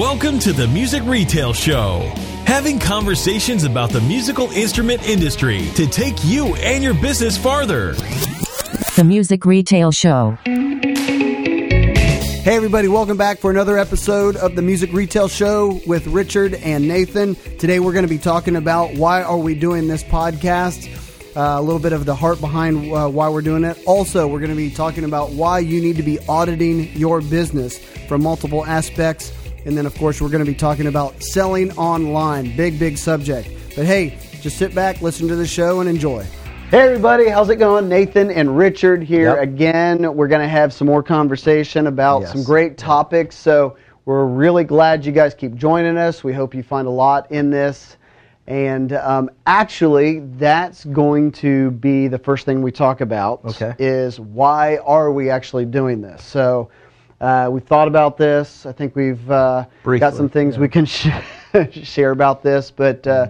Welcome to the Music Retail Show, having conversations about the musical instrument industry to take you and your business farther. The Music Retail Show. Hey, everybody, welcome back for another episode of the Music Retail Show with Richard and Nathan. Today, we're going to be talking about why are we doing this podcast, uh, a little bit of the heart behind uh, why we're doing it. Also, we're going to be talking about why you need to be auditing your business from multiple aspects. And then, of course, we're going to be talking about selling online. Big, big subject. But hey, just sit back, listen to the show, and enjoy. Hey everybody, how's it going? Nathan and Richard here Yep. again. We're going to have some more conversation about Yes. some great topics. So we're really glad you guys keep joining us. We hope you find a lot in this. And um, actually, that's going to be the first thing we talk about. Okay. Is why are we actually doing this? So uh, we've thought about this. I think we've uh, got some things yeah. we can sh- share about this. But uh,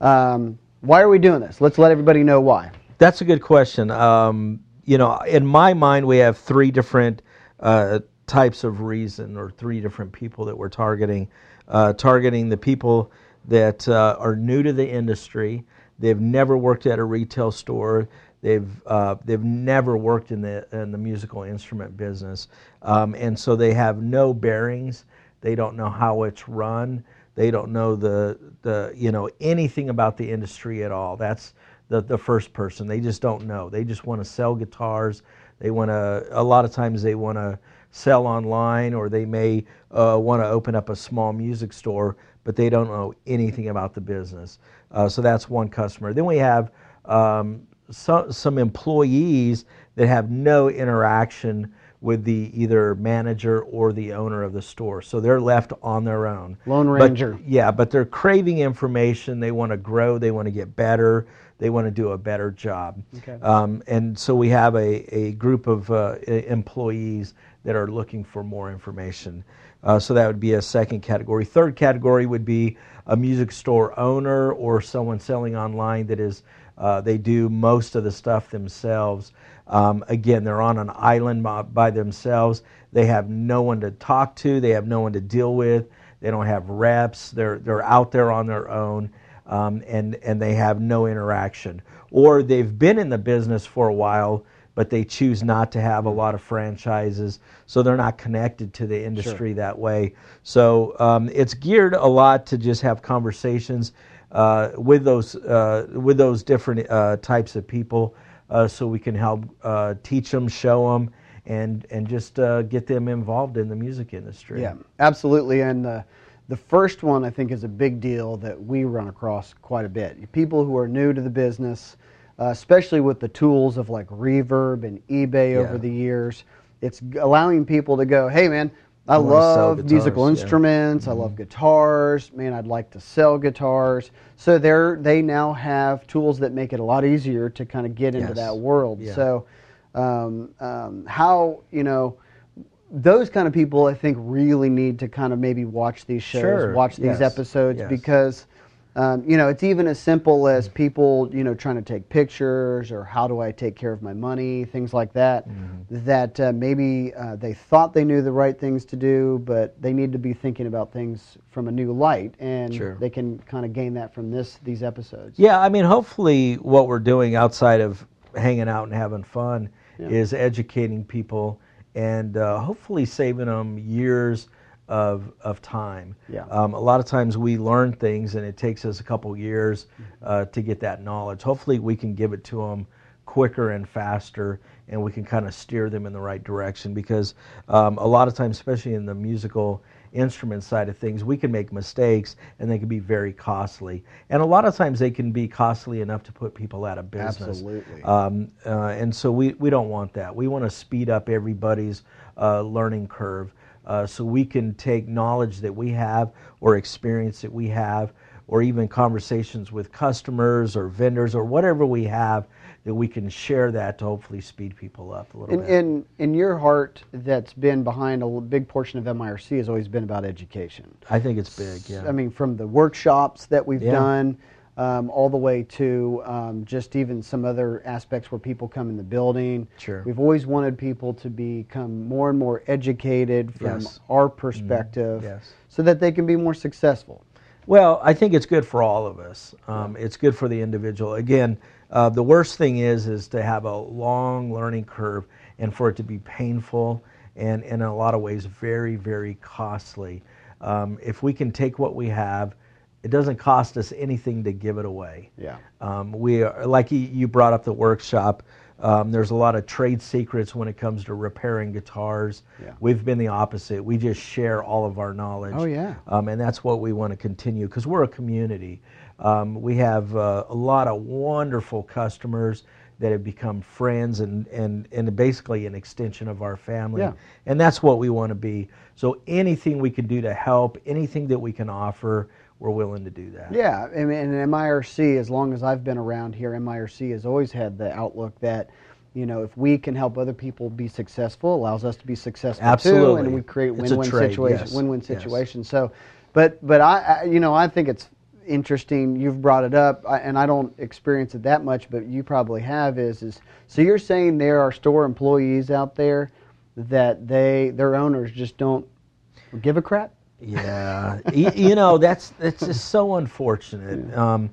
Mm. um, why are we doing this? Let's let everybody know why. That's a good question. Um, you know, in my mind, we have three different uh, types of reason, or three different people that we're targeting. Uh, targeting the people that uh, are new to the industry. They've never worked at a retail store. They've uh, they've never worked in the in the musical instrument business, um, and so they have no bearings. They don't know how it's run. They don't know the the you know anything about the industry at all. That's the the first person. They just don't know. They just want to sell guitars. They want to. A lot of times they want to sell online, or they may uh, want to open up a small music store, but they don't know anything about the business. Uh, so that's one customer. Then we have um, so, some employees that have no interaction with the either manager or the owner of the store. So they're left on their own. Lone But- Ranger. yeah, but they're craving information. They want to grow. They want to get better. They want to do a better job. Okay. Um, and so we have a, a group of uh, employees that are looking for more information. Uh, so that would be a second category. Third category would be a music store owner or someone selling online that is uh, they do most of the stuff themselves. Um, again, they're on an island by, by themselves. They have no one to talk to. They have no one to deal with. They don't have reps. They're they're out there on their own, um, and and they have no interaction. Or they've been in the business for a while, but they choose not to have a lot of franchises, so they're not connected to the industry that way. So um, it's geared a lot to just have conversations uh, with those uh, with those different uh, types of people, uh, so we can help uh, teach them, show them, and and just uh, get them involved in the music industry. Yeah, absolutely. And the the first one I think is a big deal that we run across quite a bit. People who are new to the business, uh, especially with the tools of like Reverb and eBay over the years, it's allowing people to go, "Hey, man." I I wanna sell love musical. Mm-hmm. instruments. I love guitars. Man, I'd like to sell guitars. So they're they now have tools that make it a lot easier to kind of get into Yes. that world. Yeah. So um, um, how you know those kind of people I think really need to kind of maybe watch these shows, Sure, watch these yes, episodes yes. because um, you know it's even as simple as people you know trying to take pictures or how do I take care of my money, things like that. Mm-hmm. That uh, maybe uh, they thought they knew the right things to do, but they need to be thinking about things from a new light, and Sure. they can kind of gain that from this these episodes. Yeah, I mean, hopefully, what we're doing outside of hanging out and having fun Yeah. is educating people and uh, hopefully saving them years of of time. Yeah. Um, a lot of times we learn things and it takes us a couple years uh, to get that knowledge. Hopefully, we can give it to them quicker and faster, and we can kind of steer them in the right direction because um, a lot of times, especially in the musical instrument side of things, we can make mistakes and they can be very costly. And a lot of times they can be costly enough to put people out of business. Absolutely. Um, uh, and so we, we don't want that. We want to speed up everybody's uh, learning curve uh, so we can take knowledge that we have or experience that we have or even conversations with customers or vendors or whatever we have that we can share that to hopefully speed people up a little In, bit. in in your heart, that's been behind a big portion of MIRC has always been about education. I think it's big, yeah. I mean, from the workshops that we've Yeah. done, um, all the way to um, just even some other aspects where people come in the building. Sure. We've always wanted people to become more and more educated from Yes. our perspective Yes. so that they can be more successful. Well, I think it's good for all of us. Um, It's good for the individual. Again, uh, the worst thing is is to have a long learning curve and for it to be painful and, and in a lot of ways very very costly. Um, if we can take what we have, it doesn't cost us anything to give it away. Yeah. Um, we are, like you, brought up the workshop. Um, there's a lot of trade secrets when it comes to repairing guitars. Yeah. We've been the opposite. We just share all of our knowledge. Oh, yeah. Um, and that's what we want to continue because we're a community. Um, we have uh, a lot of wonderful customers that have become friends and, and, and basically an extension of our family. Yeah. And that's what we want to be. So anything we can do to help, anything that we can offer, we're willing to do that. Yeah, I mean, and MIRC, as long as I've been around here, MIRC has always had the outlook that, you know, if we can help other people be successful, allows us to be successful too, Absolutely. and we create win-win situations. yes, Win-win yes. situations. So, but but I, I, you know, I think it's interesting. You've brought it up, I- and I don't experience it that much, but you probably have. Is is so you're saying there are store employees out there that they their owners just don't give a crap. Yeah, you, you know that's that's just so unfortunate. Um,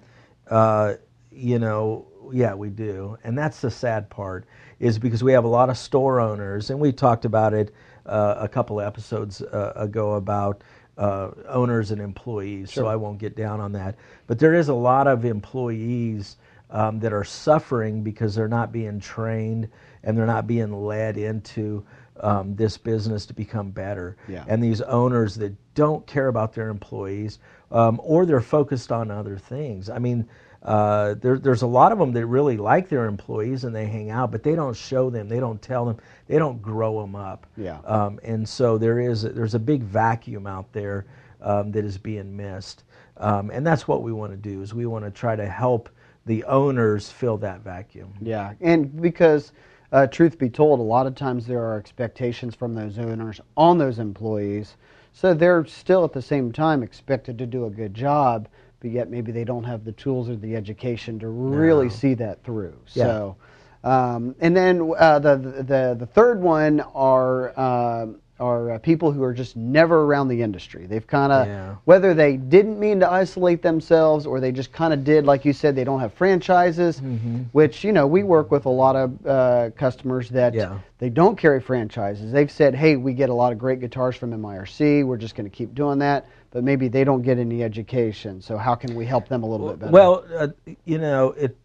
uh, you know, yeah, we do, and that's the sad part is because we have a lot of store owners, and we talked about it uh, a couple episodes uh, ago about uh, owners and employees. So I won't get down on that, but there is a lot of employees um, that are suffering because they're not being trained and they're not being led into um, this business to become better. Yeah. And these owners that don't care about their employees um, or they're focused on other things. I mean, uh, there, there's a lot of them that really like their employees and they hang out, but they don't show them, they don't tell them, they don't grow them up. Yeah. Um, and so there is there's a big vacuum out there um, that is being missed, um, and that's what we want to do is we want to try to help the owners fill that vacuum. Yeah, and because uh, truth be told, a lot of times there are expectations from those owners on those employees, so they're still at the same time expected to do a good job, but yet maybe they don't have the tools or the education to really No. see that through. Yeah. So, um, and then uh, the, the the third one are. Uh, are uh, people who are just never around the industry. They've kind of, Yeah. whether they didn't mean to isolate themselves or they just kind of did, like you said, they don't have franchises, Mm-hmm. which, you know, we work with a lot of uh, customers that Yeah. they don't carry franchises. They've said, hey, we get a lot of great guitars from MIRC. We're just going to keep doing that. But maybe they don't get any education. So how can we help them a little bit better? Well, uh, you know, it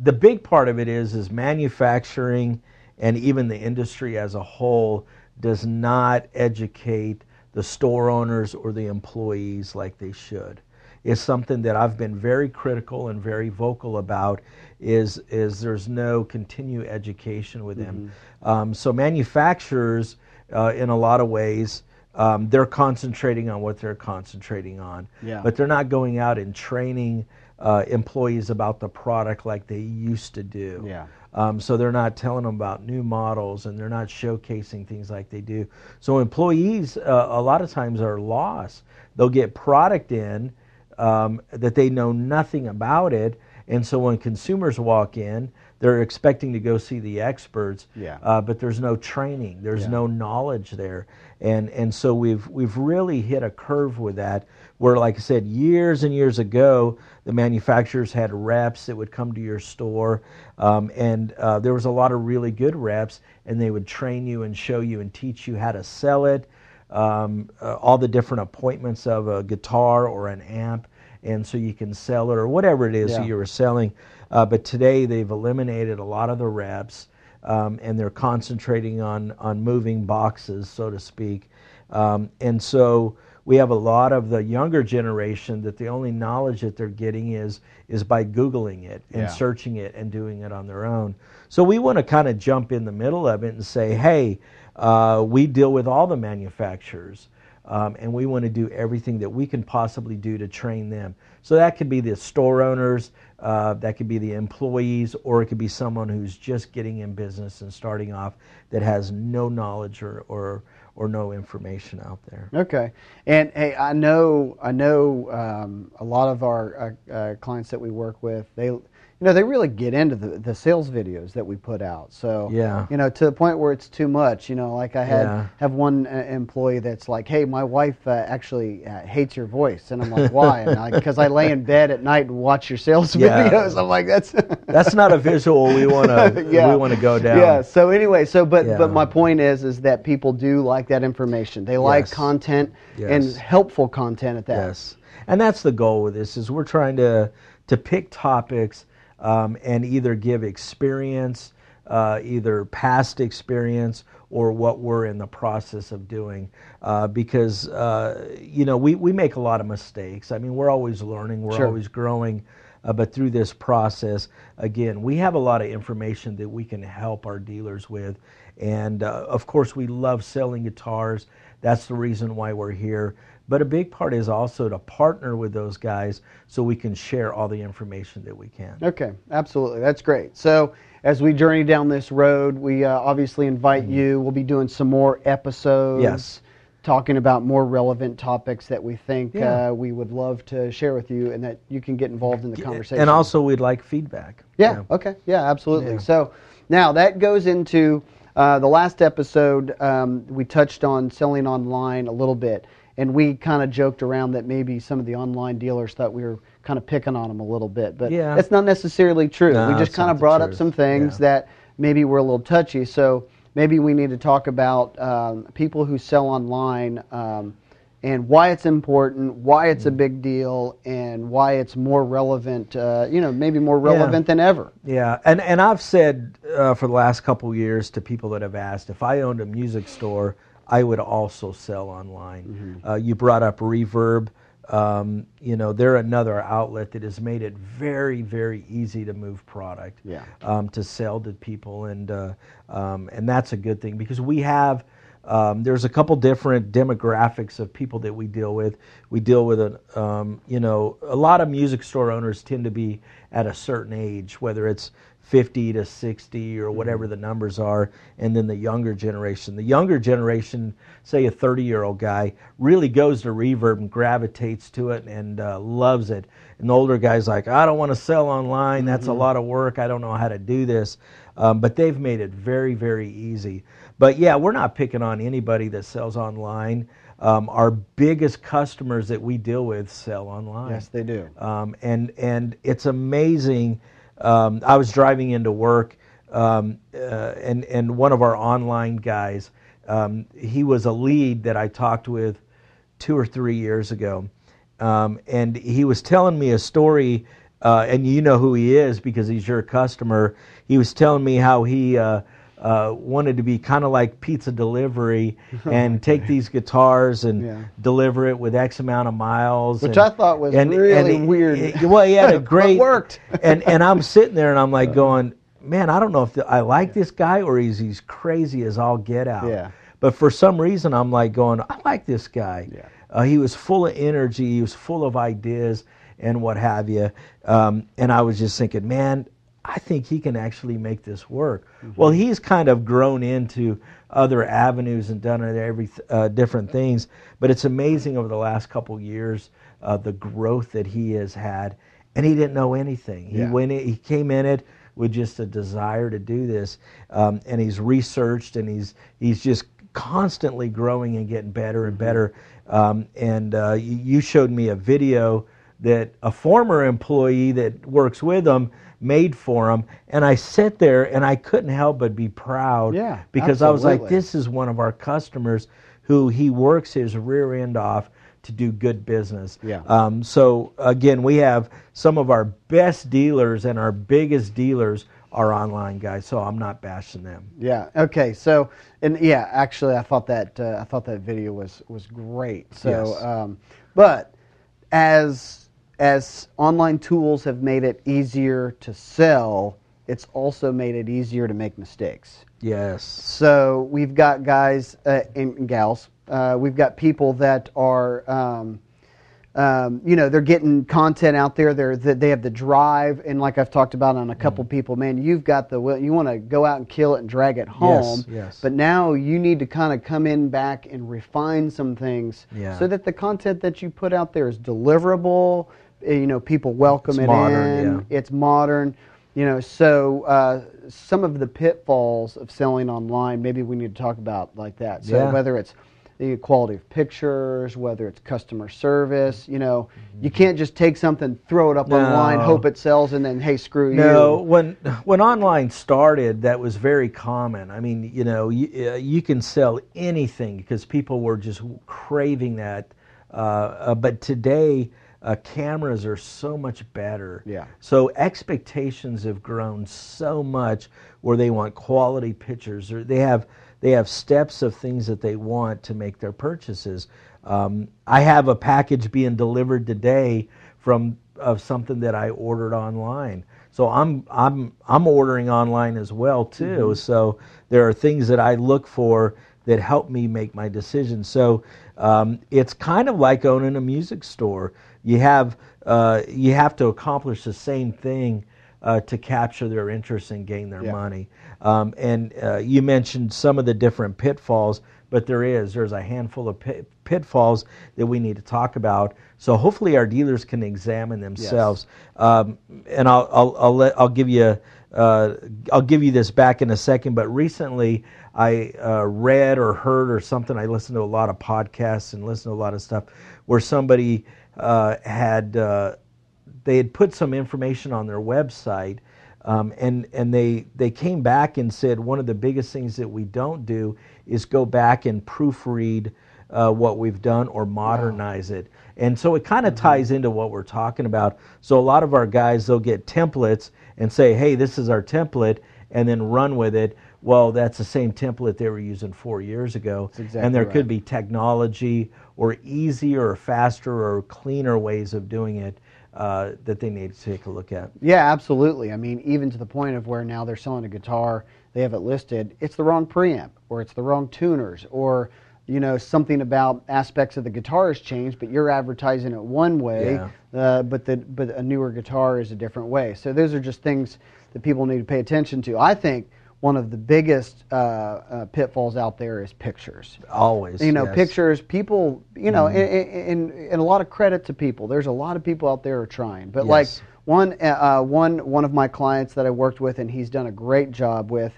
the big part of it is is manufacturing and even the industry as a whole does not educate the store owners or the employees like they should. It's something that I've been very critical and very vocal about. Is is there's no continued education with them. Mm-hmm. Um, so manufacturers, uh, in a lot of ways, um, they're concentrating on what they're concentrating on Yeah. but they're not going out and training uh, employees about the product like they used to do. Yeah. Um, so they're not telling them about new models and they're not showcasing things like they do. So employees uh, a lot of times are lost. They'll get product in um, that they know nothing about it, and so when consumers walk in, they're expecting to go see the experts. Yeah. Uh, but there's no training. There's Yeah. no knowledge there, and and so we've we've really hit a curve with that. Where, like I said, years and years ago, the manufacturers had reps that would come to your store, um, and uh, there was a lot of really good reps, and they would train you and show you and teach you how to sell it, um, uh, all the different appointments of a guitar or an amp, and so you can sell it or whatever it is Yeah. that you were selling. Uh, but today they've eliminated a lot of the reps, um, and they're concentrating on on moving boxes, so to speak. Um, and so we have a lot of the younger generation that the only knowledge that they're getting is is by googling it and Yeah. searching it and doing it on their own. So we want to kind of jump in the middle of it and say, hey, uh, we deal with all the manufacturers. Um, and we want to do everything that we can possibly do to train them. So that could be the store owners, uh, that could be the employees, or it could be someone who's just getting in business and starting off that has no knowledge or, or, or no information out there. Okay, and hey, I know I know um, a lot of our uh, uh, clients that we work with. They, you know, they really get into the, the sales videos that we put out. So Yeah. you know, to the point where it's too much. You know, like I had Yeah. have one uh, employee that's like, "Hey, my wife uh, actually uh, hates your voice," and I'm like, "Why?" Because I lay in bed at night and watch your sales Yeah. videos. I'm like, "That's." That's not a visual we want to yeah. we want to go down. Yeah. So anyway, so but but my point is is that people do like that information. They like Yes. content and helpful content at that. Yes, and that's the goal with this is we're trying to to pick topics um, and either give experience, uh, either past experience or what we're in the process of doing, uh, because uh, you know we we make a lot of mistakes. I mean, we're always learning, we're Sure. always growing. Uh, but through this process, again, we have a lot of information that we can help our dealers with. And uh, of course, we love selling guitars. That's the reason why we're here. But a big part is also to partner with those guys so we can share all the information that we can. Okay, absolutely. That's great. So as we journey down this road, we uh, obviously invite you. We'll be doing some more episodes. Mm-hmm. Yes. Talking about more relevant topics that we think Yeah. uh, we would love to share with you, and that you can get involved in the conversation. And also, we'd like feedback. Yeah. Okay. Yeah. Absolutely. Yeah. So now that goes into uh, the last episode. Um, we touched on selling online a little bit, and we kind of joked around that maybe some of the online dealers thought we were kind of picking on them a little bit, but Yeah. that's not necessarily true. No, we just kind of brought up some things Yeah. that maybe were a little touchy. So maybe we need to talk about um, people who sell online. Um, and why it's important, why it's a Mm. big deal, and why it's more relevant, uh, you know, maybe more relevant than ever. Yeah, and and I've said uh, for the last couple of years to people that have asked if I owned a music store, I would also sell online. Mm-hmm. Uh, you brought up Reverb. Um, you know, they're another outlet that has made it very, very easy to move product, Yeah. um, to sell to people, and uh, um, and that's a good thing because we have. Um, there's a couple different demographics of people that we deal with. We deal with a, um, you know, a lot of music store owners tend to be at a certain age, whether it's 50 to 60 or whatever the numbers are, and then the younger generation. The younger generation, say a 30 year old guy, really goes to Reverb and gravitates to it and uh, loves it. And the older guy's like, I don't want to sell online. That's a lot of work. I don't know how to do this. Um, but they've made it very, very easy. But yeah, we're not picking on anybody that sells online. Um, our biggest customers that we deal with sell online. Yes, they do. Um, and and it's amazing. Um, I was driving into work, um, uh, and and one of our online guys, um, he was a lead that I talked with two or three years ago, um, and he was telling me a story. Uh, and you know who he is because he's your customer. He was telling me how he uh, uh, wanted to be kind of like pizza delivery and take these guitars and Yeah. deliver it with X amount of miles. Which and- I thought was really he- weird. well, he had a great worked. and and I'm sitting there and I'm like going, man, I don't know if the, I like this guy or he's he's crazy as all get out. Yeah. But for some reason, I'm like going, I like this guy. Yeah. Uh, he was full of energy. He was full of ideas and what have you. Um, and I was just thinking, man, I think he can actually make this work. Mm-hmm. Well, he's kind of grown into other avenues and done every uh, different things. But it's amazing over the last couple years uh, the growth that he has had. And he didn't know anything. He Yeah. went. in- He came in it with just a desire to do this, um, and he's researched and he's he's just constantly growing and getting better and better. Um, and uh, you, you showed me a video that a former employee that works with him made for him, and I sit there and I couldn't help but be proud. Yeah, because I was like, this is one of our customers who he works his rear end off to do good business. Yeah. Um, so again, we have some of our best dealers and our biggest dealers are online guys. So I'm not bashing them. Yeah. Okay. So, and yeah, actually, I thought that uh, I thought that video was was great. So, Yes. um, but as as online tools have made it easier to sell, it's also made it easier to make mistakes. Yes. So we've got guys uh, and gals. Uh, we've got people that are um, um, you know they're getting content out there. They're they have the drive, and like I've talked about on a couple people, man, you've got the will. You want to go out and kill it and drag it home. yes. But now you need to kind of come in back and refine some things Yeah. so that the content that you put out there is deliverable. Uh, You know, people welcome It's it modern, in. yeah. It's modern. You know, so uh, some of the pitfalls of selling online, maybe we need to talk about like that. So Yeah. whether it's the quality of pictures, whether it's customer service, you know, you can't just take something, throw it up online, hope it sells, and then hey, screw No, you. No, when when online started, that was very common. I mean, you know, you, uh, you can sell anything because people were just craving that. Uh, uh, but today, uh, cameras are so much better. Yeah. So expectations have grown so much where they want quality pictures, or they have they have steps of things that they want to make their purchases. Um, I have a package being delivered today from of something that I ordered online. So I'm I'm I'm ordering online as well too. So there are things that I look for that help me make my decisions. So um, it's kind of like owning a music store. You have uh, you have to accomplish the same thing uh, to capture their interest and gain their Yeah. money. Um, and uh, you mentioned some of the different pitfalls, but there is there's a handful of pit, pitfalls that we need to talk about. So hopefully our dealers can examine themselves. Um, and I'll I'll I'll, let, I'll give you. Uh, I'll give you this back in a second, but recently I uh, read or heard or something. I listened to a lot of podcasts and listened to a lot of stuff where somebody uh, had uh, they had put some information on their website, um, and and they they came back and said one of the biggest things that we don't do is go back and proofread uh, what we've done or modernize it. And so it kind of ties into what we're talking about. So a lot of our guys they'll get templates and say, "Hey, this is our template," and then run with it. Well, that's the same template they were using four years ago, exactly and there right. could be technology or easier or faster or cleaner ways of doing it uh, that they need to take a look at. Yeah, absolutely. I mean, even to the point of where now they're selling a guitar, they have it listed, it's the wrong preamp, or it's the wrong tuners, or you know something about aspects of the guitar has changed, but you're advertising it one way, Yeah. uh, but the but a newer guitar is a different way. So those are just things that people need to pay attention to. I think one of the biggest uh, uh, pitfalls out there is pictures Always, you know yes. Mm-hmm. pictures people you know and, and, and a lot of credit to people there's a lot of people out there are trying but like Yes. one uh, one one of my clients that I worked with and he's done a great job with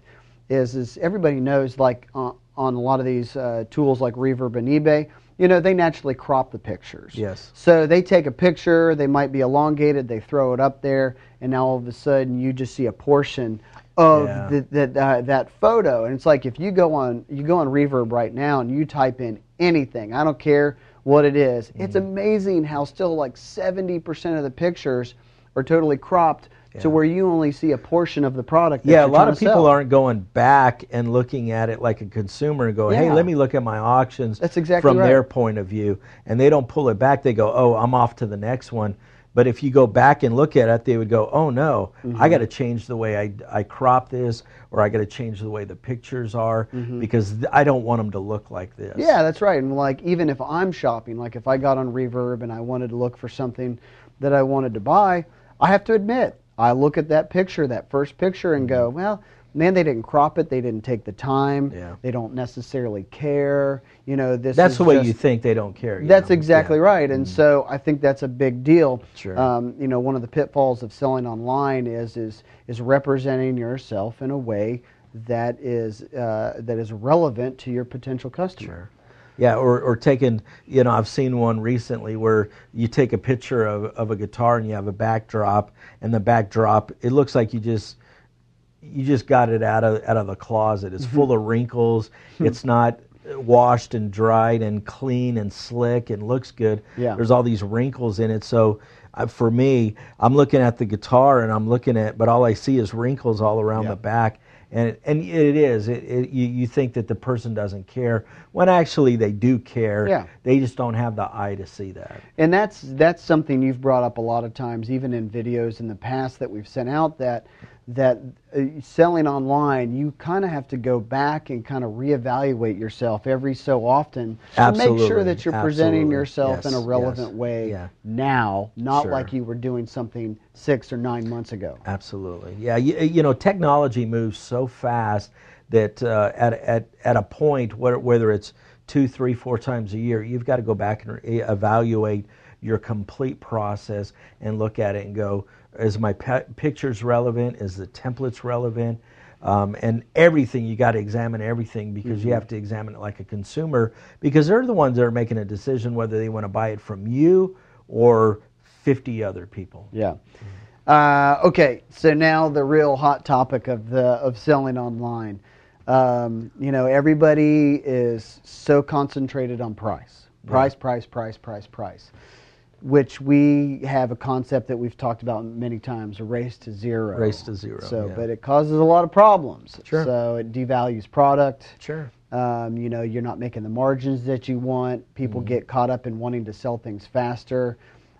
is is everybody knows like uh, on a lot of these uh, tools like Reverb and eBay you know they naturally crop the pictures Yes. so they take a picture they might be elongated they throw it up there and now all of a sudden you just see a portion of Yeah. the, that uh, that photo and it's like if you go on you go on reverb right now and you type in anything i don't care what it is it's Mm-hmm. amazing how still like 70% of the pictures are totally cropped Yeah. to where you only see a portion of the product that Yeah, a lot of people sell. aren't going back and looking at it like a consumer and go, "Hey, let me look at my auctions." That's exactly from right. their point of view, and they don't pull it back. They go, "Oh, I'm off to the next one." But if you go back and look at it, they would go, "Oh no, Mm-hmm. I got to change the way I, I crop this, or I got to change the way the pictures are because th- I don't want them to look like this." Mm-hmm. Yeah, that's right. And like even if I'm shopping, like if I got on Reverb and I wanted to look for something that I wanted to buy, I have to admit, I look at that picture, that first picture and go, well, man, they didn't crop it, they didn't take the time. Yeah. they don't necessarily care. You know, this that's the way just- you think they don't care. That's know? exactly Yeah. right, and so I think that's a big deal. Sure. Um, you know, one of the pitfalls of selling online is is is representing yourself in a way that is uh, that is relevant to your potential customer. Sure. Yeah, or, or taking, you know, I've seen one recently where you take a picture of, of a guitar and you have a backdrop, and the backdrop, it looks like you just you just got it out of out of the closet. It's full of wrinkles. it's not washed and dried and clean and slick and looks good. Yeah. There's all these wrinkles in it. So uh, for me, I'm looking at the guitar and I'm looking at, but all I see is wrinkles all around Yeah. the back. And, and it is. It, it, you, you think that the person doesn't care when actually they do care. Yeah. They just don't have the eye to see that. And that's that's something you've brought up a lot of times, even in videos in the past that we've sent out. That that uh, selling online, you kind of have to go back and kind of reevaluate yourself every so often to make sure that you're presenting Absolutely. yourself in a relevant yes. way Yeah. now, not Sure. like you were doing something six or nine months ago. Absolutely. Yeah. You, you know, technology moves so fast that uh, at, at, at a point, whether, whether it's two, three, four times a year, you've got to go back and re- evaluate your complete process and look at it and go, is my pictures relevant? Is the templates relevant? Um, and everything, you got to examine everything because you have to examine it like a consumer because they're the ones that are making a decision whether they want to buy it from you or 50 other people. Yeah. Uh, okay, so now the real hot topic of the of selling online. Um, you know, everybody is so concentrated on price, price, price, price, price, price, which we have a concept that we've talked about many times: a race to zero. Race to zero, So, yeah. but it causes a lot of problems. Sure. So it devalues product. Sure. Um, you know, you're not making the margins that you want. People Mm-hmm. get caught up in wanting to sell things faster.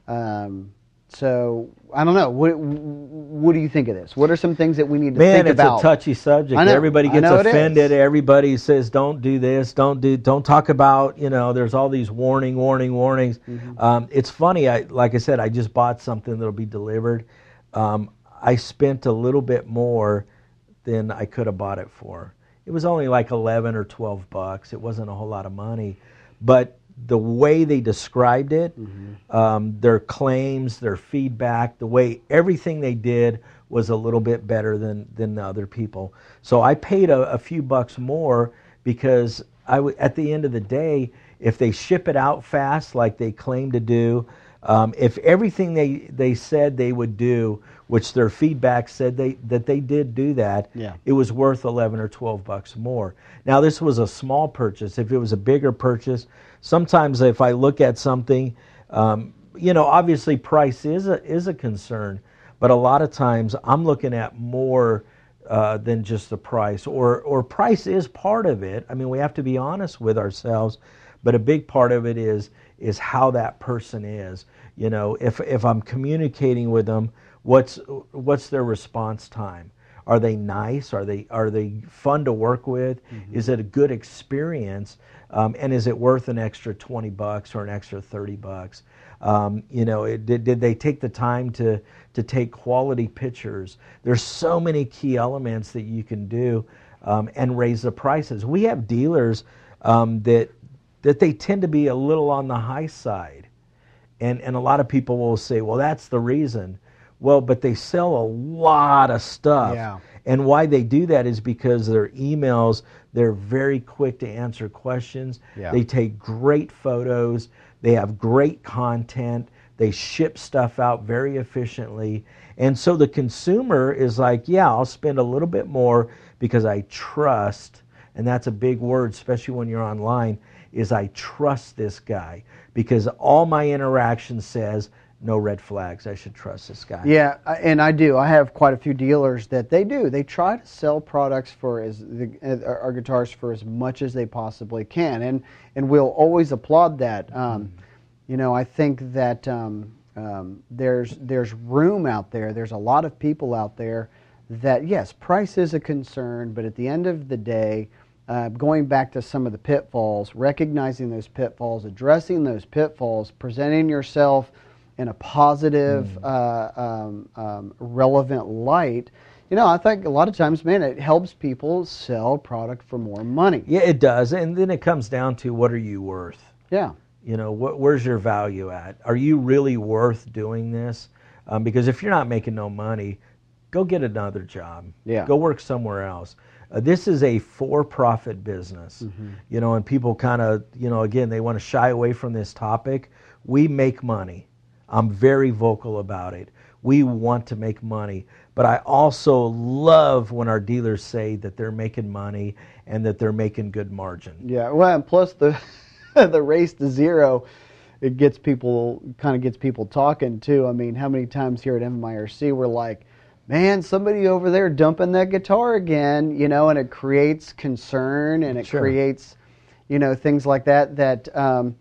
Um, so I don't know. What what do you think of this? What are some things that we need to Man, think it's a touchy subject. Know, Everybody gets offended. Everybody says, "Don't do this. Don't do. Don't talk about." You know, there's all these warning, warning, warnings. Mm-hmm. Um, it's funny. I like I said, I just bought something that'll be delivered. Um, I spent a little bit more than I could have bought it for. It was only like eleven or twelve bucks. It wasn't a whole lot of money, but the way they described it, um, their claims, their feedback, the way everything they did was a little bit better than than the other people. So I paid a, a few bucks more because I w- at the end of the day, if they ship it out fast like they claim to do, um, if everything they they said they would do, which their feedback said they that they did do that, Yeah. it was worth 11 or 12 bucks more. Now this was a small purchase. If it was a bigger purchase, sometimes if I look at something, um, you know, obviously price is a is a concern, but a lot of times I'm looking at more uh, than just the price, or or price is part of it. I mean, we have to be honest with ourselves, but a big part of it is is how that person is. You know, if if I'm communicating with them, what's what's their response time? Are they nice? Are they are they fun to work with? Is it a good experience? Um, and is it worth an extra twenty bucks or an extra thirty bucks? Um, you know, it, did did they take the time to to take quality pictures? There's so many key elements that you can do um, and raise the prices. We have dealers um, that that they tend to be a little on the high side and and a lot of people will say, well, that's the reason. Well, but they sell a lot of stuff. Yeah. And why they do that is because their emails, they're very quick to answer questions. Yeah. They take great photos. They have great content. They ship stuff out very efficiently. And so the consumer is like, yeah, I'll spend a little bit more because I trust, and that's a big word, especially when you're online, is I trust this guy because all my interaction says no red flags. I should trust this guy. Yeah, and I do. I have quite a few dealers that they do. They try to sell products for as the, uh, our guitars for as much as they possibly can, and and we'll always applaud that. Um, you know, I think that um, um, there's there's room out there. There's a lot of people out there that yes, price is a concern, but at the end of the day. Uh, going back to some of the pitfalls, recognizing those pitfalls, addressing those pitfalls, presenting yourself in a positive, uh, um, um, relevant light, you know, I think a lot of times, man, it helps people sell product for more money. Yeah, it does. And then it comes down to what are you worth? Yeah. You know, what, where's your value at? Are you really worth doing this? Um, because if you're not making no money, go get another job. Yeah. Go work somewhere else. Uh, this is a for-profit business. You know, and people kind of, you know, again, they want to shy away from this topic. We make money. I'm very vocal about it. We want to make money, but I also love when our dealers say that they're making money and that they're making good margin. Yeah. Well, and plus the the race to zero, it gets people kind of gets people talking too. I mean, how many times here at MIRC we're like, man, somebody over there dumping that guitar again, you know, and it creates concern and it Sure. creates, you know, things like that. That um,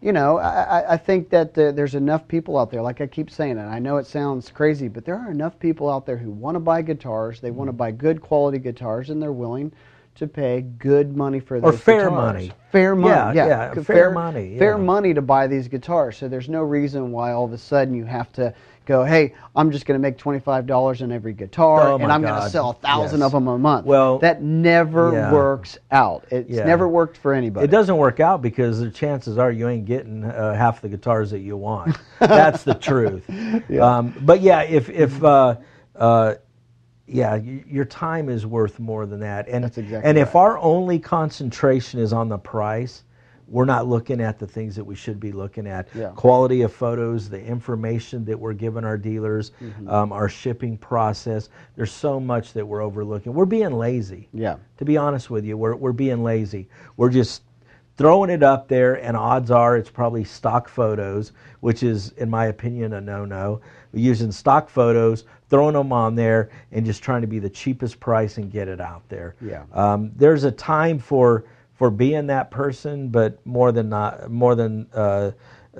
you know, I, I- I think that uh, there's enough people out there. Like I keep saying, and I know it sounds crazy, but there are enough people out there who want to buy guitars. They Mm-hmm. want to buy good quality guitars, and they're willing to pay good money for Or fair guitars. money. Fair money, Yeah, yeah, yeah, Good- fair money, fair money to buy these guitars. So there's no reason why all of a sudden you have to go, hey, I'm just going to make twenty five dollars on every guitar, Oh, and I'm going to sell a thousand Yes. of them a month. Well, that never yeah. works out. It's Yeah. never worked for anybody. It doesn't work out because the chances are you ain't getting uh, half the guitars that you want. That's the truth. Um, but yeah, if if uh, uh, yeah, your time is worth more than that. And That's exactly and if right. our only concentration is on the price, we're not looking at the things that we should be looking at. Yeah. Quality of photos, the information that we're giving our dealers, Mm-hmm. um, our shipping process. There's so much that we're overlooking. We're being lazy Yeah. to be honest with you, we're, we're being lazy. We're just throwing it up there, and odds are it's probably stock photos, which is, in my opinion, a no no. We're using stock photos, throwing them on there, and just trying to be the cheapest price and get it out there. Yeah. Um, there's a time for for being that person, but more than not, more than uh,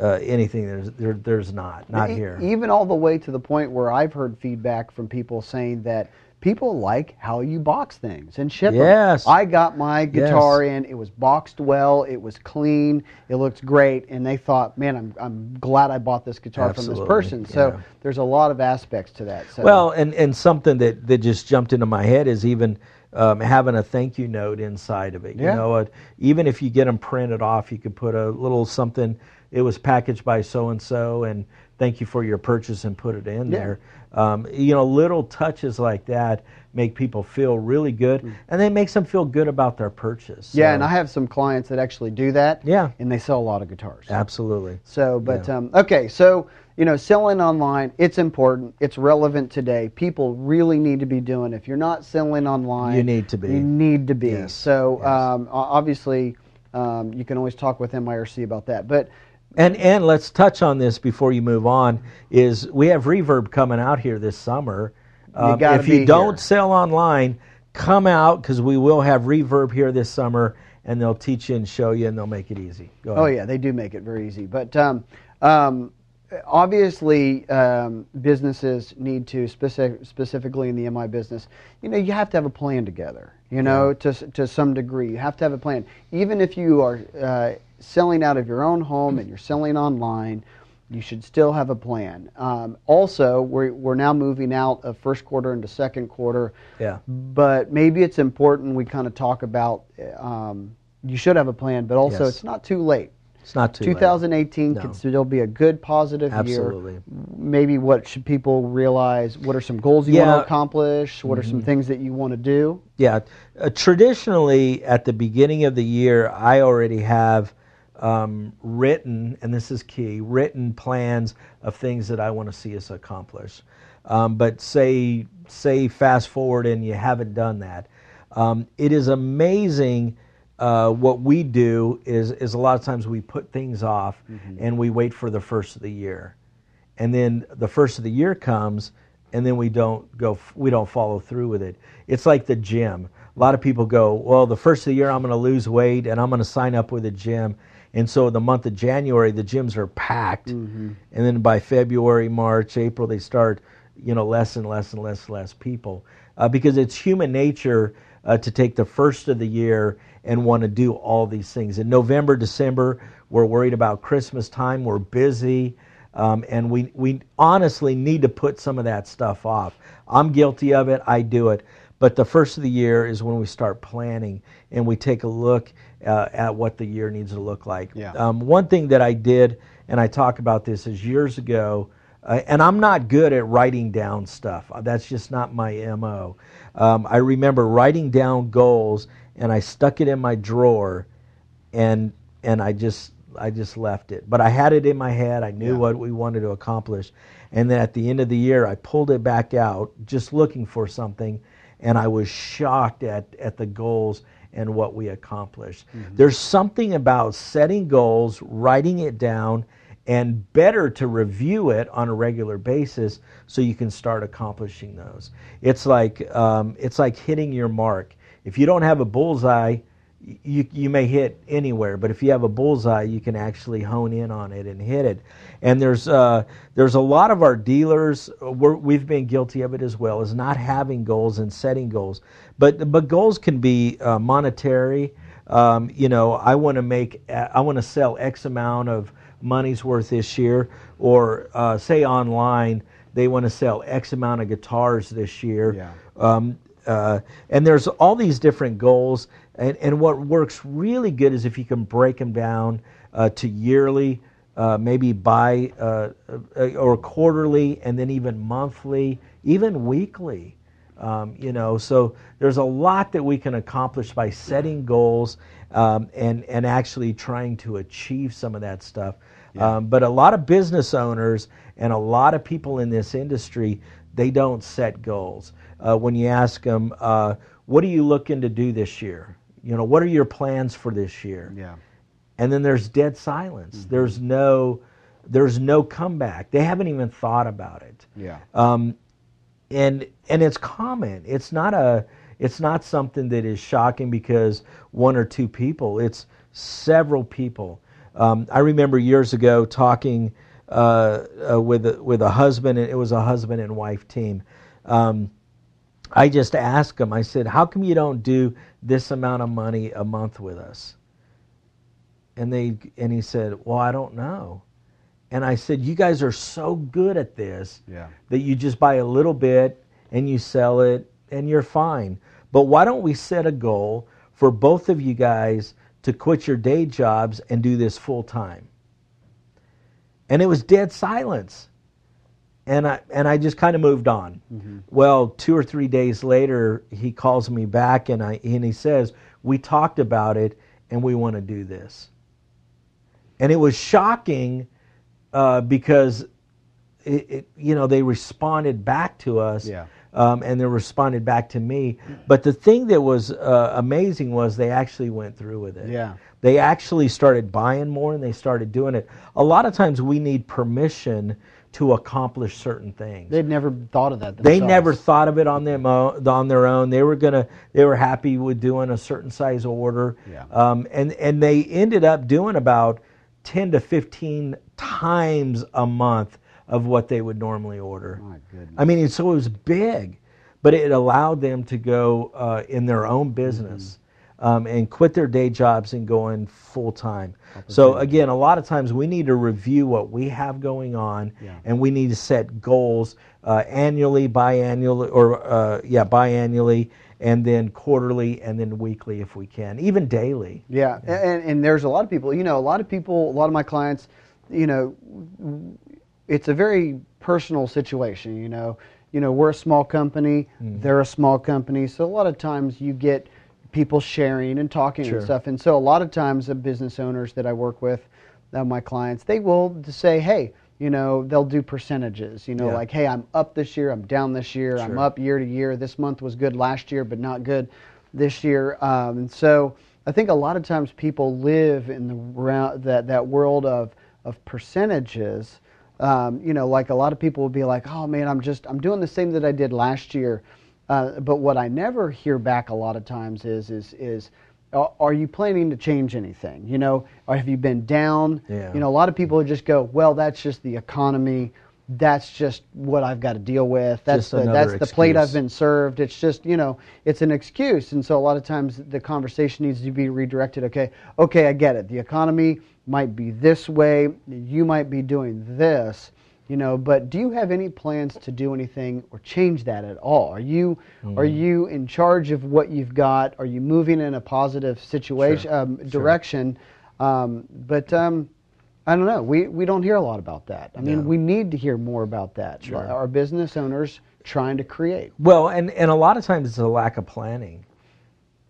uh, anything, there's there, there's not, not E- here. Even all the way to the point where I've heard feedback from people saying that people like how you box things and ship. Yes. I got my guitar in, it was boxed well, it was clean, it looked great, and they thought, man, I'm, I'm glad I bought this guitar from this person. So yeah. there's a lot of aspects to that. So, Well, and, and something that, that just jumped into my head is even um, having a thank you note inside of it. You know, uh, even if you get them printed off, you could put a little something. It was packaged by so and so, and thank you for your purchase, and put it in Yeah. there. Um, you know, little touches like that make people feel really good, and then makes them feel good about their purchase. yeah, So, and I have some clients that actually do that. Yeah. And they sell a lot of guitars. absolutely. So, but um, okay, so you know, selling online, it's important. It's relevant today. People really need to be doing. If you're not selling online, You need to be. You need to be. Yes, So, yes. um, obviously, um, you can always talk with MIRC about that. But And and let's touch on this before you move on. Is we have Reverb coming out here this summer. Um, gotta if you don't here. sell online, come out because we will have Reverb here this summer, and they'll teach you and show you, and they'll make it easy. Go ahead. oh yeah, they do make it very easy. But um, um, obviously, um, businesses need to specific, specifically in the MI business. You know, you have to have a plan together. You know, to to some degree, you have to have a plan. Even if you are uh, selling out of your own home and you're selling online, you should still have a plan. Um, also, we're we're now moving out of first quarter into second quarter. Yeah. But maybe it's important we kind of talk about. Um, you should have a plan, but also Yes. it's not too late. It's not too late. 2018 No. can still be a good positive Absolutely. year. Maybe what should people realize? What are some goals you want Yeah. Mm-hmm. to accomplish? What are some things that you want to do? Yeah. Uh, traditionally, at the beginning of the year, I already have um, written, and this is key, written plans of things that I want to see us accomplish. Um, but say, say, fast forward, and you haven't done that. Um, it is amazing. Uh, what we do is, is a lot of times we put things off and we wait for the first of the year. And then the first of the year comes and then we don't go we don't follow through with it. It's like the gym. A lot of people go well the first of the year i'm going to lose weight and i'm going to sign up with a gym. And so the month of january the gyms are packed. And then by february march april they start you know less and less and less and less people uh, because it's human nature uh, to take the first of the year and want to do all these things in november december we're worried about christmas time we're busy um, and we, we honestly need to put some of that stuff off. I'm guilty of it, I do it. But the first of the year is when we start planning and we take a look uh, at what the year needs to look like. Yeah. Um, one thing that I did, and I talk about this, is years ago, uh, and I'm not good at writing down stuff. Uh, That's just not my MO. Um, I remember writing down goals and I stuck it in my drawer and and I just I just left it. But I had it in my head. I knew Yeah. what we wanted to accomplish. And then at the end of the year, I pulled it back out, just looking for something, and I was shocked at at the goals and what we accomplished. There's something about setting goals, writing it down, and better to review it on a regular basis so you can start accomplishing those. It's like um, it's like hitting your mark. If you don't have a bullseye, you you may hit anywhere, but if you have a bullseye, you can actually hone in on it and hit it. And there's uh, there's a lot of our dealers we're, we've been guilty of it as well, is not having goals and setting goals. But but goals can be uh, monetary. Um, you know, I want to make I want to sell X amount of money's worth this year, or uh, say online they want to sell X amount of guitars this year. Yeah. Um, uh, and there's all these different goals, and, and what works really good is if you can break them down uh, to yearly, uh, maybe bi uh, uh, or quarterly, and then even monthly, even weekly. Um, you know, so there's a lot that we can accomplish by setting goals um, and and actually trying to achieve some of that stuff. Um, but a lot of business owners and a lot of people in this industry, they don't set goals. Uh, when you ask them, uh, "What are you looking to do this year?" You know, what are your plans for this year? Yeah. and then there's dead silence. There's no, there's no comeback. They haven't even thought about it. Yeah. Um, and and it's common. It's not a, it's not something that is shocking because one or two people. It's several people. Um, I remember years ago talking uh, uh, with a, with a husband. and It was a husband and wife team. Um, I just asked him. I said, "How come you don't do this amount of money a month with us?" And they and he said, "Well, I don't know." And I said, "You guys are so good at this Yeah. that you just buy a little bit and you sell it and you're fine. But why don't we set a goal for both of you guys to quit your day jobs and do this full time?" And it was dead silence. And I and I just kind of moved on. Well, two or three days later, he calls me back and I and he says, "We talked about it and we want to do this." And it was shocking uh, because it, it, you know they responded back to us Yeah. Um, and they responded back to me but the thing that was uh, amazing was they actually went through with it Yeah. they actually started buying more and they started doing it a lot of times we need permission to accomplish certain things They'd never thought of that. they never thought of it on them o- on their own. They were gonna they were happy with doing a certain size order, Yeah. um, and and they ended up doing about ten to fifteen times a month of what they would normally order. My goodness. I mean, so it was big, but it allowed them to go uh, in their own business Mm-hmm. um, and quit their day jobs and go in full time. So again, a lot of times we need to review what we have going on, Yeah. and we need to set goals uh, annually, biannually, or uh, yeah, biannually, and then quarterly, and then weekly if we can, even daily. Yeah, and and there's a lot of people. You know, a lot of people. A lot of my clients. You know, it's a very personal situation. You know, you know we're a small company. Mm-hmm. They're a small company. So a lot of times you get people sharing and talking Sure. and stuff. And so a lot of times the business owners that I work with, uh, my clients, they will say, hey. You know, they'll do percentages. You know, Yeah. like, hey, I'm up this year, I'm down this year, I'm up year to year. This month was good last year, but not good this year. Um, and so I think a lot of times people live in the that that world of of percentages. Um, you know, like a lot of people will be like, "Oh man, I'm just I'm doing the same that I did last year." Uh, but what I never hear back a lot of times is is is are you planning to change anything? You know, or have you been down? Yeah. You know, a lot of people just go, "Well, that's just the economy. That's just what I've got to deal with. That's the that's the plate I've been served. It's just you know, it's an excuse, and so a lot of times the conversation needs to be redirected. Okay, okay, I get it. The economy might be this way. You might be doing this. You know, but do you have any plans to do anything or change that at all? Are you are Mm. you in charge of what you've got? Are you moving in a positive situation um, direction? Um, but um, I don't know. We we don't hear a lot about that. I mean, No. we need to hear more about that. Sure. Our business owners trying to create. Well, and, and a lot of times it's a lack of planning.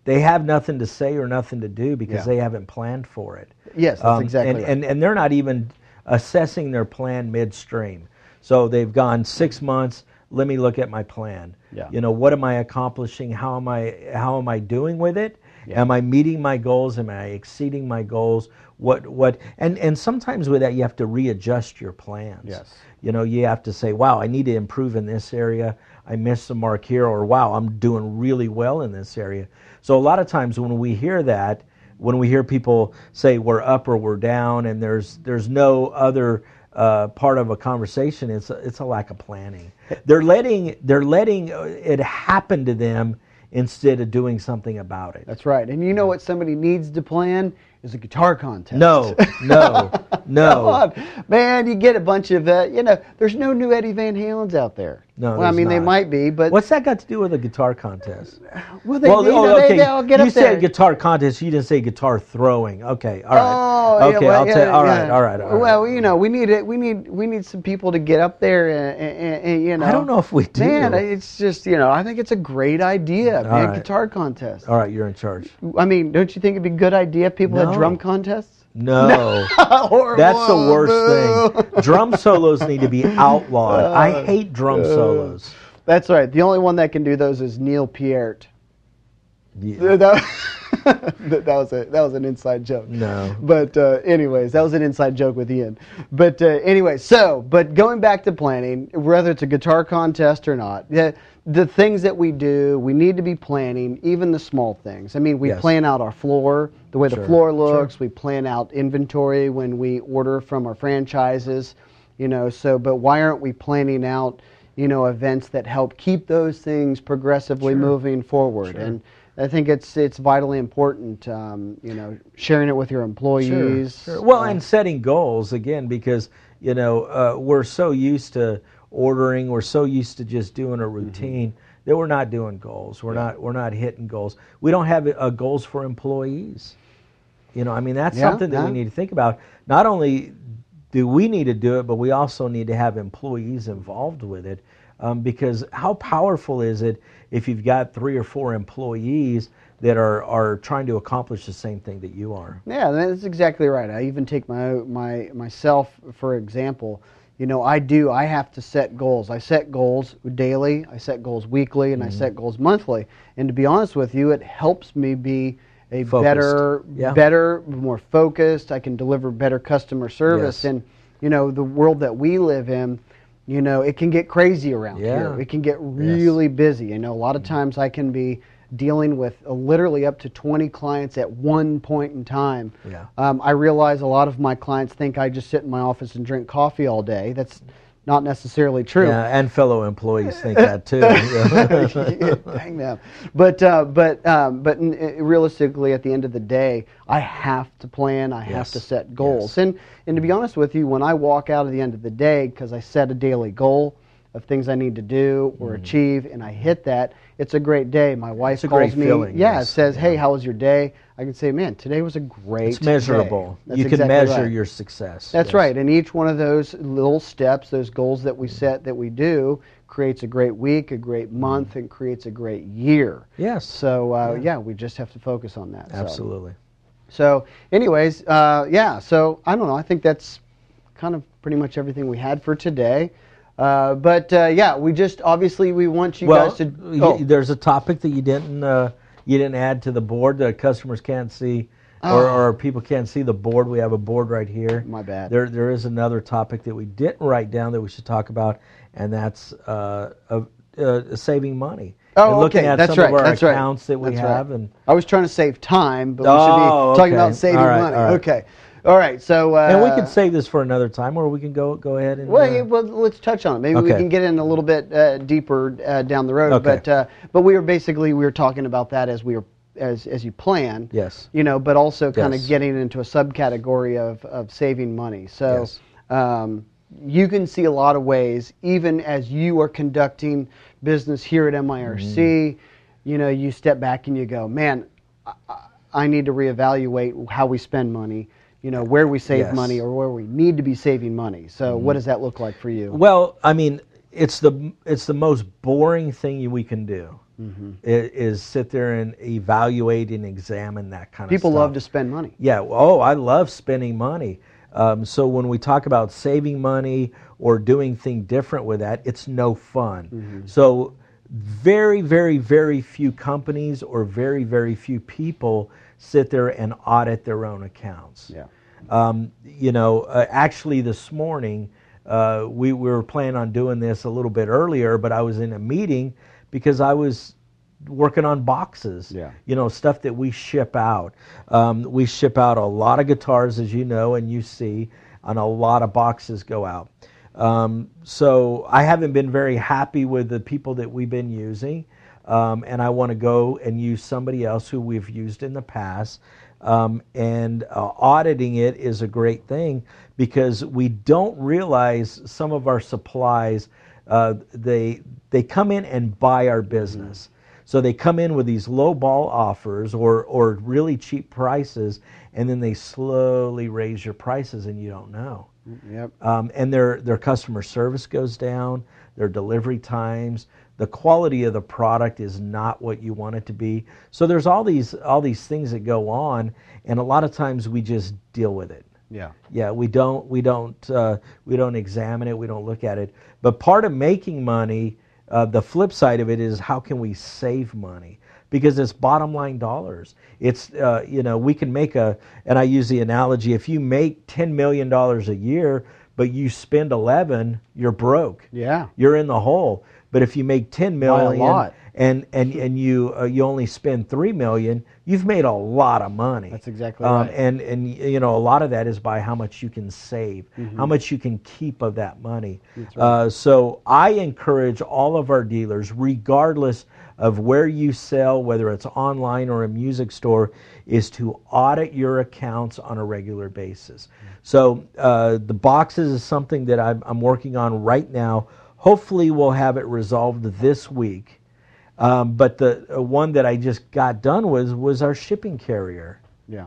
They have nothing to say or nothing to do because Yeah. they haven't planned for it. Yes, that's um, exactly and, right. and, and they're not even assessing their plan midstream. So they've gone six months. Let me look at my plan. Yeah. You know, what am I accomplishing? How am I how am I doing with it? Am I meeting my goals? Am I exceeding my goals? What what and and sometimes with that you have to readjust your plans. Yes. You know, you have to say, "Wow, I need to improve in this area. I missed the mark here," or "Wow, I'm doing really well in this area." So a lot of times when we hear that, when we hear people say we're up or we're down, and there's there's no other uh, part of a conversation, it's a, it's a lack of planning. They're letting they're letting it happen to them instead of doing something about it. That's right. And you know what somebody needs to plan is a guitar contest. No, no, Come no. on. Man, you get a bunch of, uh, you know, there's no new Eddie Van Halens out there. No, well, I mean, they might be, but What's that got to do with a guitar contest? well, they, well, you know, oh, okay. they all get you up there. said guitar contest. You didn't say guitar throwing. Okay, all right. Oh, okay, yeah, well, I'll yeah, tell. All right, yeah. all right, all right. Well, you know, we need it. We need we need some people to get up there and, and, and you know. I don't know if we do. Man, it's just you know, I think it's a great idea, man. right. Guitar contest. all right, you're in charge. I mean, don't you think it'd be a good idea if people had drum contests? No, that's the worst thing. Drum solos need to be outlawed. I hate drum solos. That's right. The only one that can do those is Neil Peart. Yeah. That, that was a that was an inside joke. No. But uh, anyways, that was an inside joke with Ian. But uh, anyway, so but going back to planning, whether it's a guitar contest or not, the the things that we do, we need to be planning, even the small things. I mean, we Yes. plan out our floor, the way Sure, the floor sure. looks. We plan out inventory when we order from our franchises. You know, so but why aren't we planning out? You know, events that help keep those things progressively Sure. moving forward Sure. and. I think it's it's vitally important, um, you know, sharing it with your employees. Sure, sure. Well, uh, and setting goals again because you know uh, we're so used to ordering, we're so used to just doing a Mm-hmm. routine that we're not doing goals. We're not we're not hitting goals. We don't have uh, goals for employees. You know, I mean that's Yeah, something that we need to think about. Not only do we need to do it, but we also need to have employees involved with it. Um, because how powerful is it if you've got three or four employees that are, are trying to accomplish the same thing that you are? Yeah, that's exactly right. I even take my my myself for example. You know, I do. I have to set goals. I set goals daily. I set goals weekly, and I Mm-hmm. set goals monthly. And to be honest with you, it helps me be a Focused. better, Yeah. better, more focused. I can deliver better customer service. Yes. And you know, the world that we live in, you know, it can get crazy around Yeah. here. It can get really busy. You know, a lot of times I can be dealing with uh, literally up to 20 clients at one point in time. Yeah. Um, I realize a lot of my clients think I just sit in my office and drink coffee all day. That's not necessarily true. Yeah, and fellow employees think that too. Dang them. But uh, but um, but n- uh, realistically, at the end of the day, I have to plan. I have to set goals. Yes. And and to be honest with you, when I walk out at the end of the day, because I set a daily goal of things I need to do or achieve, and I hit that, it's a great day. My wife Mm. Calls great me. feeling, yeah, yes. says, "Hey, how was your day?" I can say, "Man, today was a great." it's measurable. day." That's You can exactly measure right. your success. That's yes. right. And each one of those little steps, those goals that we set that we do, creates a great week, a great month, and creates a great year. Yes. So, uh, yeah. we just have to focus on that. So- Absolutely. So, anyways, uh, yeah, so I don't know. I think that's kind of pretty much everything we had for today. Uh, but uh, yeah, we just obviously we want you well, guys to. y- Oh, there's a topic that you didn't uh, you didn't add to the board that customers can't see. Or, Oh. or people can't see the board. We have a board right here. My bad. There, there is another topic that we didn't write down that we should talk about, and that's uh, uh, uh, saving money. Oh, and looking okay, at that's some right. of our that's right. that we That's right. and I was trying to save time, but we Oh, should be talking okay. about saving right, money. Okay, all right. So uh, and we can save this for another time, or we can go go ahead and. Well, uh, well, let's touch on it. Maybe we can get in a little bit uh, deeper uh, down the road. Okay. But uh, but we were basically we were talking about that as we were as as you plan. Yes. You know, but also kind of Yes. getting into a subcategory of of saving money. So. Yes. Um, you can see a lot of ways, even as you are conducting business here at MIRC. Mm-hmm. You know, you step back and you go, "Man, I, I need to reevaluate how we spend money. You know, where we save Yes. money or where we need to be saving money." So, what does that look like for you? Well, I mean, it's the it's the most boring thing we can do. Mm-hmm. Is sit there and evaluate and examine that kind People of stuff. People love to spend money. Yeah. Oh, I love spending money. Um, so when we talk about saving money or doing things different with that, it's no fun. Mm-hmm. So very, very, very few companies or very, very few people sit there and audit their own accounts. Yeah. Um, you know, uh, actually, this morning uh, we, we were planning on doing this a little bit earlier, but I was in a meeting because I was working on boxes. Yeah. You know, stuff that we ship out. Um, we ship out a lot of guitars, as you know and you see, and a lot of boxes go out. Um, so I haven't been very happy with the people that we've been using. Um, and I want to go and use somebody else who we've used in the past. Um, and uh, auditing it is a great thing because we don't realize some of our supplies. Uh, they they come in and buy our business. So they come in with these low ball offers or or really cheap prices, and then they slowly raise your prices, and you don't know. Yep. Um, and their their customer service goes down, their delivery times, the quality of the product is not what you want it to be. So there's all these all these things that go on, and a lot of times we just deal with it. Yeah. Yeah, we don't we don't uh, we don't examine it, we don't look at it. But part of making money, uh, the flip side of it is how can we save money? Because it's bottom line dollars. It's uh, you know we can make a and I use the analogy if you make ten million dollars a year but you spend eleven, you're broke. Yeah. You're in the hole. But if you make ten million lot. and and and you uh, you only spend three million, you've made a lot of money. That's exactly Um, right. And and you know a lot of that is by how much you can save, how much you can keep of that money. uh, so I encourage all of our dealers, regardless of where you sell, whether it's online or a music store, is to audit your accounts on a regular basis. So uh, the boxes is something that I'm, I'm working on right now. Hopefully, we'll have it resolved this week. Um, but the uh, one that I just got done with was our shipping carrier Yeah.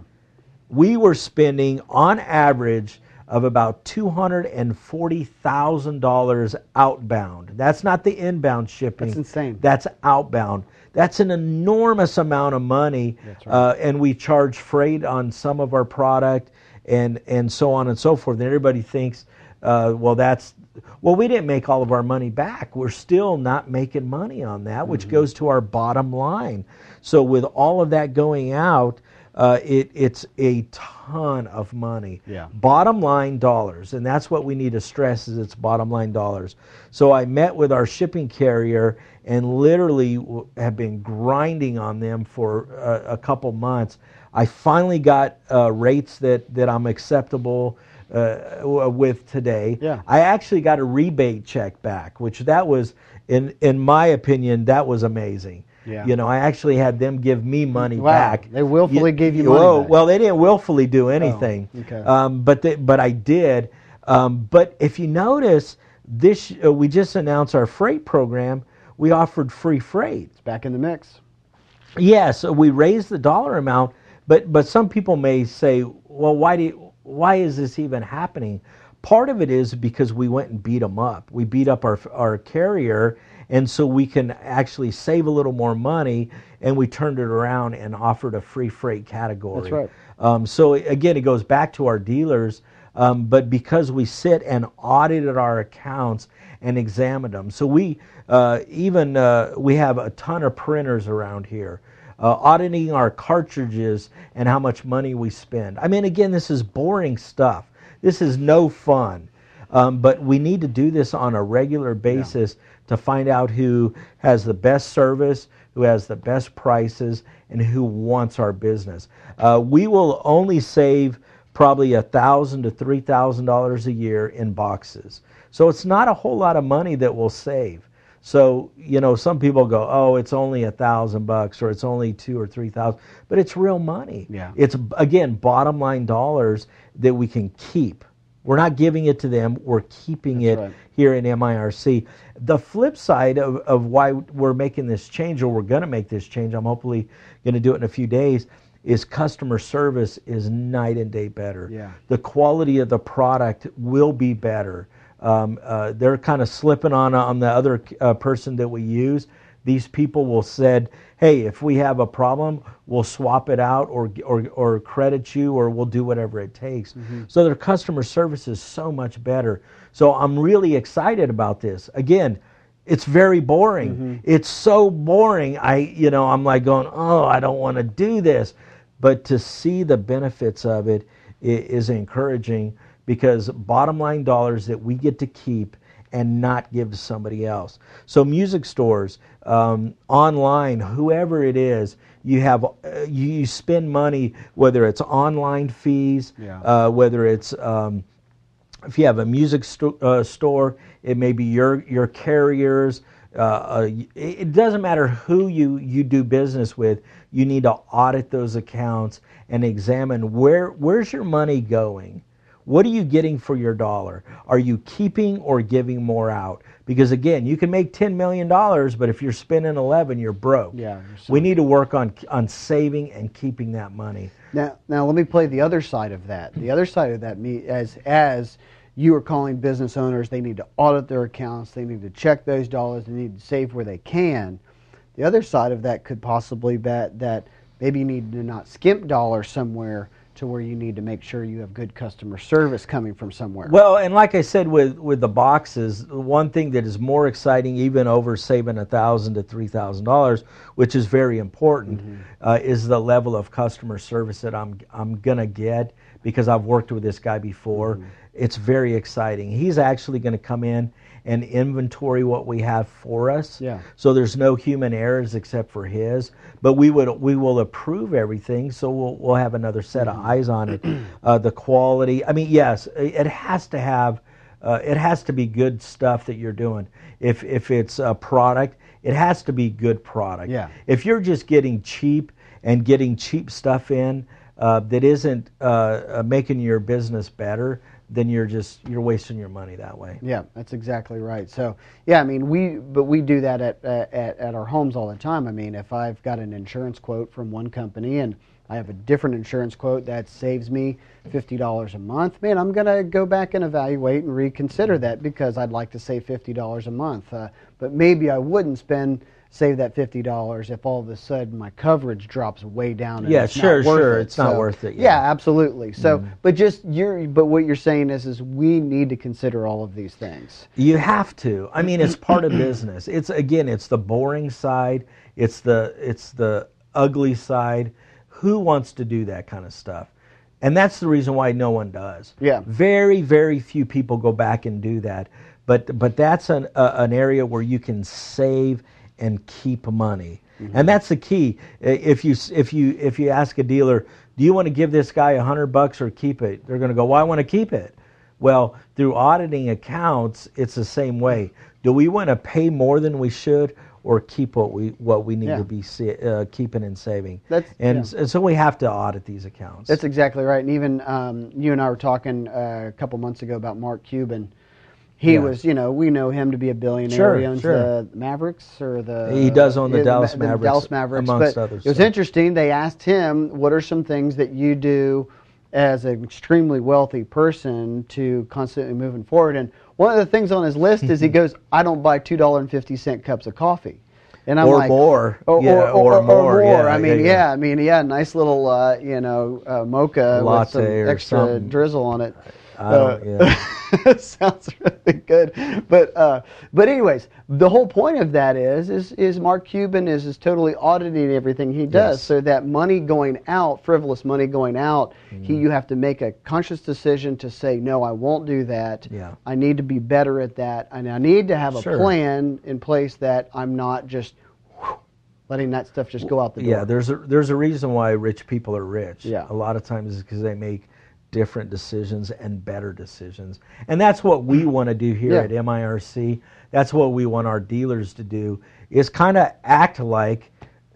we were spending on average of about $240,000 outbound. That's not the inbound shipping. That's insane. That's outbound. That's an enormous amount of money. That's right. uh, and we charge freight on some of our product and, and so on and so forth. And everybody thinks, uh, well, that's, well, we didn't make all of our money back. We're still not making money on that, which Mm-hmm. goes to our bottom line. So with all of that going out, uh, it, it's a ton of money. Yeah. Bottom line dollars, and that's what we need to stress is it's bottom line dollars. So I met with our shipping carrier and literally have been grinding on them for uh, a couple months. I finally got uh, rates that, that I'm acceptable uh, with today. Yeah. I actually got a rebate check back, which that was, in in my opinion, that was amazing. Yeah. You know, I actually had them give me money Wow. back. They willfully Ye- gave you money Whoa, back. Well, they didn't willfully do anything. okay. Um, but they, but I did. Um, but if you notice, this uh, we just announced our freight program. We offered free freight. It's back in the mix. Yes, we raised the dollar amount, but but some people may say, well, why do you, why is this even happening? Part of it is because we went and beat them up. We beat up our our carrier, and so we can actually save a little more money. And we turned it around and offered a free freight category. That's right. Um, so again, it goes back to our dealers, um, but because we sit and audited our accounts and examined them, so we uh, even uh, we have a ton of printers around here. Uh, auditing our cartridges and how much money we spend. I mean, again, this is boring stuff. This is no fun. Um, but we need to do this on a regular basis to find out who has the best service, who has the best prices, and who wants our business. Uh, we will only save probably a thousand to three thousand dollars a year in boxes. So it's not a whole lot of money that we'll save. So you know, some people go, "Oh, it's only a thousand bucks, or it's only two or three thousand, but it's real money. Yeah. It's again bottom line dollars that we can keep. We're not giving it to them; we're keeping That's it right. here in MIRC. The flip side of, of why we're making this change, or we're going to make this change, I'm hopefully going to do it in a few days, is customer service is night and day better. Yeah. The quality of the product will be better. Um, uh, they're kind of slipping on on the other uh, person that we use. These people will said, "Hey, if we have a problem, we'll swap it out, or or or credit you, or we'll do whatever it takes." So their customer service is so much better. So I'm really excited about this. Again, it's very boring. It's so boring. I, you know, I'm like going, oh, I don't want to do this. But to see the benefits of it i- encouraging because bottom line dollars that we get to keep and not give to somebody else. So music stores, um, online, whoever it is, you have uh, you, spend money whether it's online fees, Yeah. uh, whether it's um, if you have a music sto- uh, store, it may be your your carriers. Uh, uh, it it doesn't matter who you you do business with. You need to audit those accounts and examine where where's your money going. What are you getting for your dollar? Are you keeping or giving more out? Because again, you can make ten million dollars, but if you're spending eleven, you're broke. Yeah, you're we need to work on on saving and keeping that money. Now, now let me play the other side of that. The other side of that, me as as you are calling business owners, they need to audit their accounts. They need to check those dollars. They need to save where they can. The other side of that could possibly be that that maybe you need to not skimp dollars somewhere to where you need to make sure you have good customer service coming from somewhere. Well, and like I said with with the boxes, one thing that is more exciting, even over saving a thousand to three thousand dollars, which is very important, uh, is the level of customer service that I'm I'm gonna get because I've worked with this guy before. It's very exciting. He's actually going to come in and inventory what we have for us. Yeah. So there's no human errors except for his, but we would we will approve everything. So we'll we'll have another set of eyes on it. Uh, the quality. I mean, yes, it has to have. Uh, it has to be good stuff that you're doing. If if it's a product, it has to be good product. Yeah. If you're just getting cheap and getting cheap stuff in uh, that isn't uh, uh, making your business better, then you're just you're wasting your money that way. Yeah, that's exactly right. So, yeah, I mean, we but we do that at, at at our homes all the time. I mean, if I've got an insurance quote from one company and I have a different insurance quote that saves me fifty dollars a month, man, I'm gonna go back and evaluate and reconsider that because I'd like to save fifty dollars a month. Uh, but maybe I wouldn't spend save that fifty dollars if all of a sudden my coverage drops way down. And Yeah, it's sure, not sure, it. it's not worth it, Yeah, yeah. absolutely. So, but just you're but what you're saying is is we need to consider all of these things. You have to. I mean, it's part of business. It's again, it's the boring side. It's the it's the ugly side. Who wants to do that kind of stuff? And that's the reason why no one does. Yeah. Very very few people go back and do that. But but that's an uh, an area where you can save and keep money. And that's the key. If you if you if you ask a dealer, do you want to give this guy a hundred bucks or keep it? They're going to go, well, I want to keep it. Well, through auditing accounts, it's the same way. Do we want to pay more than we should, or keep what we what we need Yeah. to be uh, keeping and saving? That's- and, yeah. and so we have to audit these accounts. That's exactly right. And even um, you and I were talking uh, a couple months ago about Mark Cuban. He Yeah. was, you know, we know him to be a billionaire. Sure, he owns sure. the Mavericks or the. He does own the yeah, Dallas Ma- Mavericks, Dallas Mavericks, amongst but others, It was so. interesting. They asked him, "What are some things that you do as an extremely wealthy person to constantly moving forward?" And one of the things on his list is he goes, "I don't buy two dollar and fifty cent cups of coffee." And I'm Or like, more. or, Yeah, or, or or, more, yeah, I mean, yeah, yeah. I mean, yeah, nice little, uh, you know, uh, mocha with some extra something. drizzle on it. I don't- yeah. sounds really good, but uh, but anyways, the whole point of that is is is Mark Cuban is is totally auditing everything he does, Yes. so that money going out, frivolous money going out, he Mm-hmm. you have to make a conscious decision to say no, I won't do that. Yeah. I need to be better at that, and I need to have a Sure. plan in place that I'm not just letting that stuff just go out the door. Yeah, there's a there's a reason why rich people are rich. Yeah. a lot of times is because they make different decisions and better decisions, and that's what we want to do here Yeah. at MIRC. That's what we want our dealers to do is kind of act like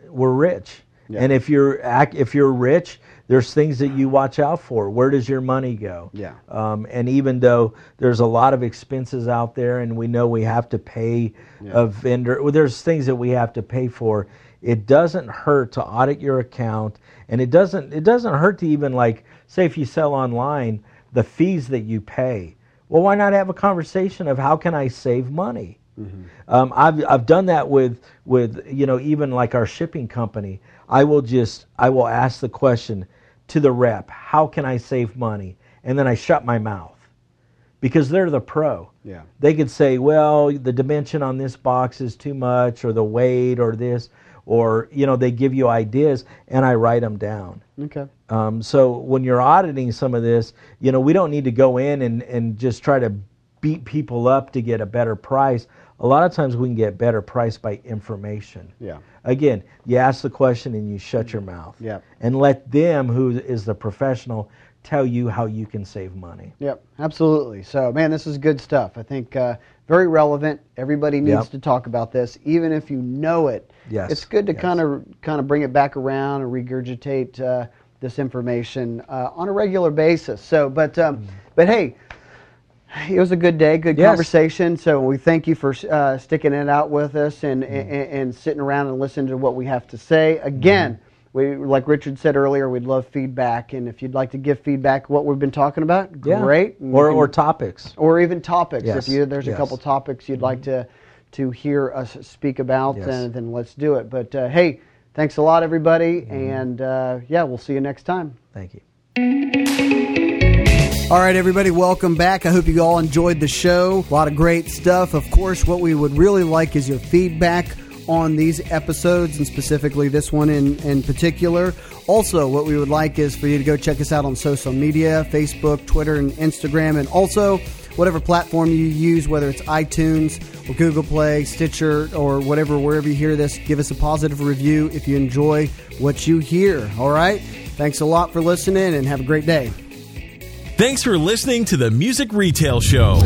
we're rich. Yeah. And if you're act if you're rich, there's things that you watch out for. Where does your money go? Yeah. Um, and even though there's a lot of expenses out there, and we know we have to pay a vendor, well, there's things that we have to pay for. It doesn't hurt to audit your account, and it doesn't it doesn't hurt to even like say if you sell online the fees that you pay. Well, why not have a conversation of how can I save money? Um, I've I've done that with with you know even like our shipping company. I will just I will ask the question to the rep, how can I save money? And then I shut my mouth because they're the pro. Yeah. They could say, well, the dimension on this box is too much, or the weight, or this, or you know, they give you ideas, and I write them down. Okay. Um, so when you're auditing some of this, you know, we don't need to go in and, and just try to beat people up to get a better price. A lot of times we can get better price by information. Yeah. Again, you ask the question and you shut your mouth. Yeah. And let them, who is the professional, tell you how you can save money. Yep, absolutely. So, man, this is good stuff. I think uh, very relevant. Everybody needs Yep. to talk about this, even if you know it. Yes, it's good to kind of kind of bring it back around and regurgitate uh, this information uh, on a regular basis. So, but um, but hey. It was a good day, good Mm. Yes. conversation. So we thank you for uh, sticking it out with us and, Mm. and and sitting around and listening to what we have to say. Again, Mm-hmm. We like Richard said earlier, we'd love feedback, and if you'd like to give feedback what we've been talking about, great. Or, can- or topics. or even topics. Yes, If you there's a yes. Mm-hmm. couple topics you'd like to to hear us speak about, Yes. then, then let's do it. But uh, hey, thanks a lot, everybody, Mm-hmm. and uh, yeah, we'll see you next time. Thank you. All right, everybody, welcome back. I hope you all enjoyed the show. A lot of great stuff. Of course, what we would really like is your feedback on these episodes and specifically this one in, in particular. Also, what we would like is for you to go check us out on social media Facebook, Twitter, and Instagram, and also whatever platform you use, whether it's iTunes or Google Play, Stitcher, or whatever, wherever you hear this, give us a positive review if you enjoy what you hear. All right? Thanks a lot for listening and have a great day. Thanks for listening to the Music Retail Show.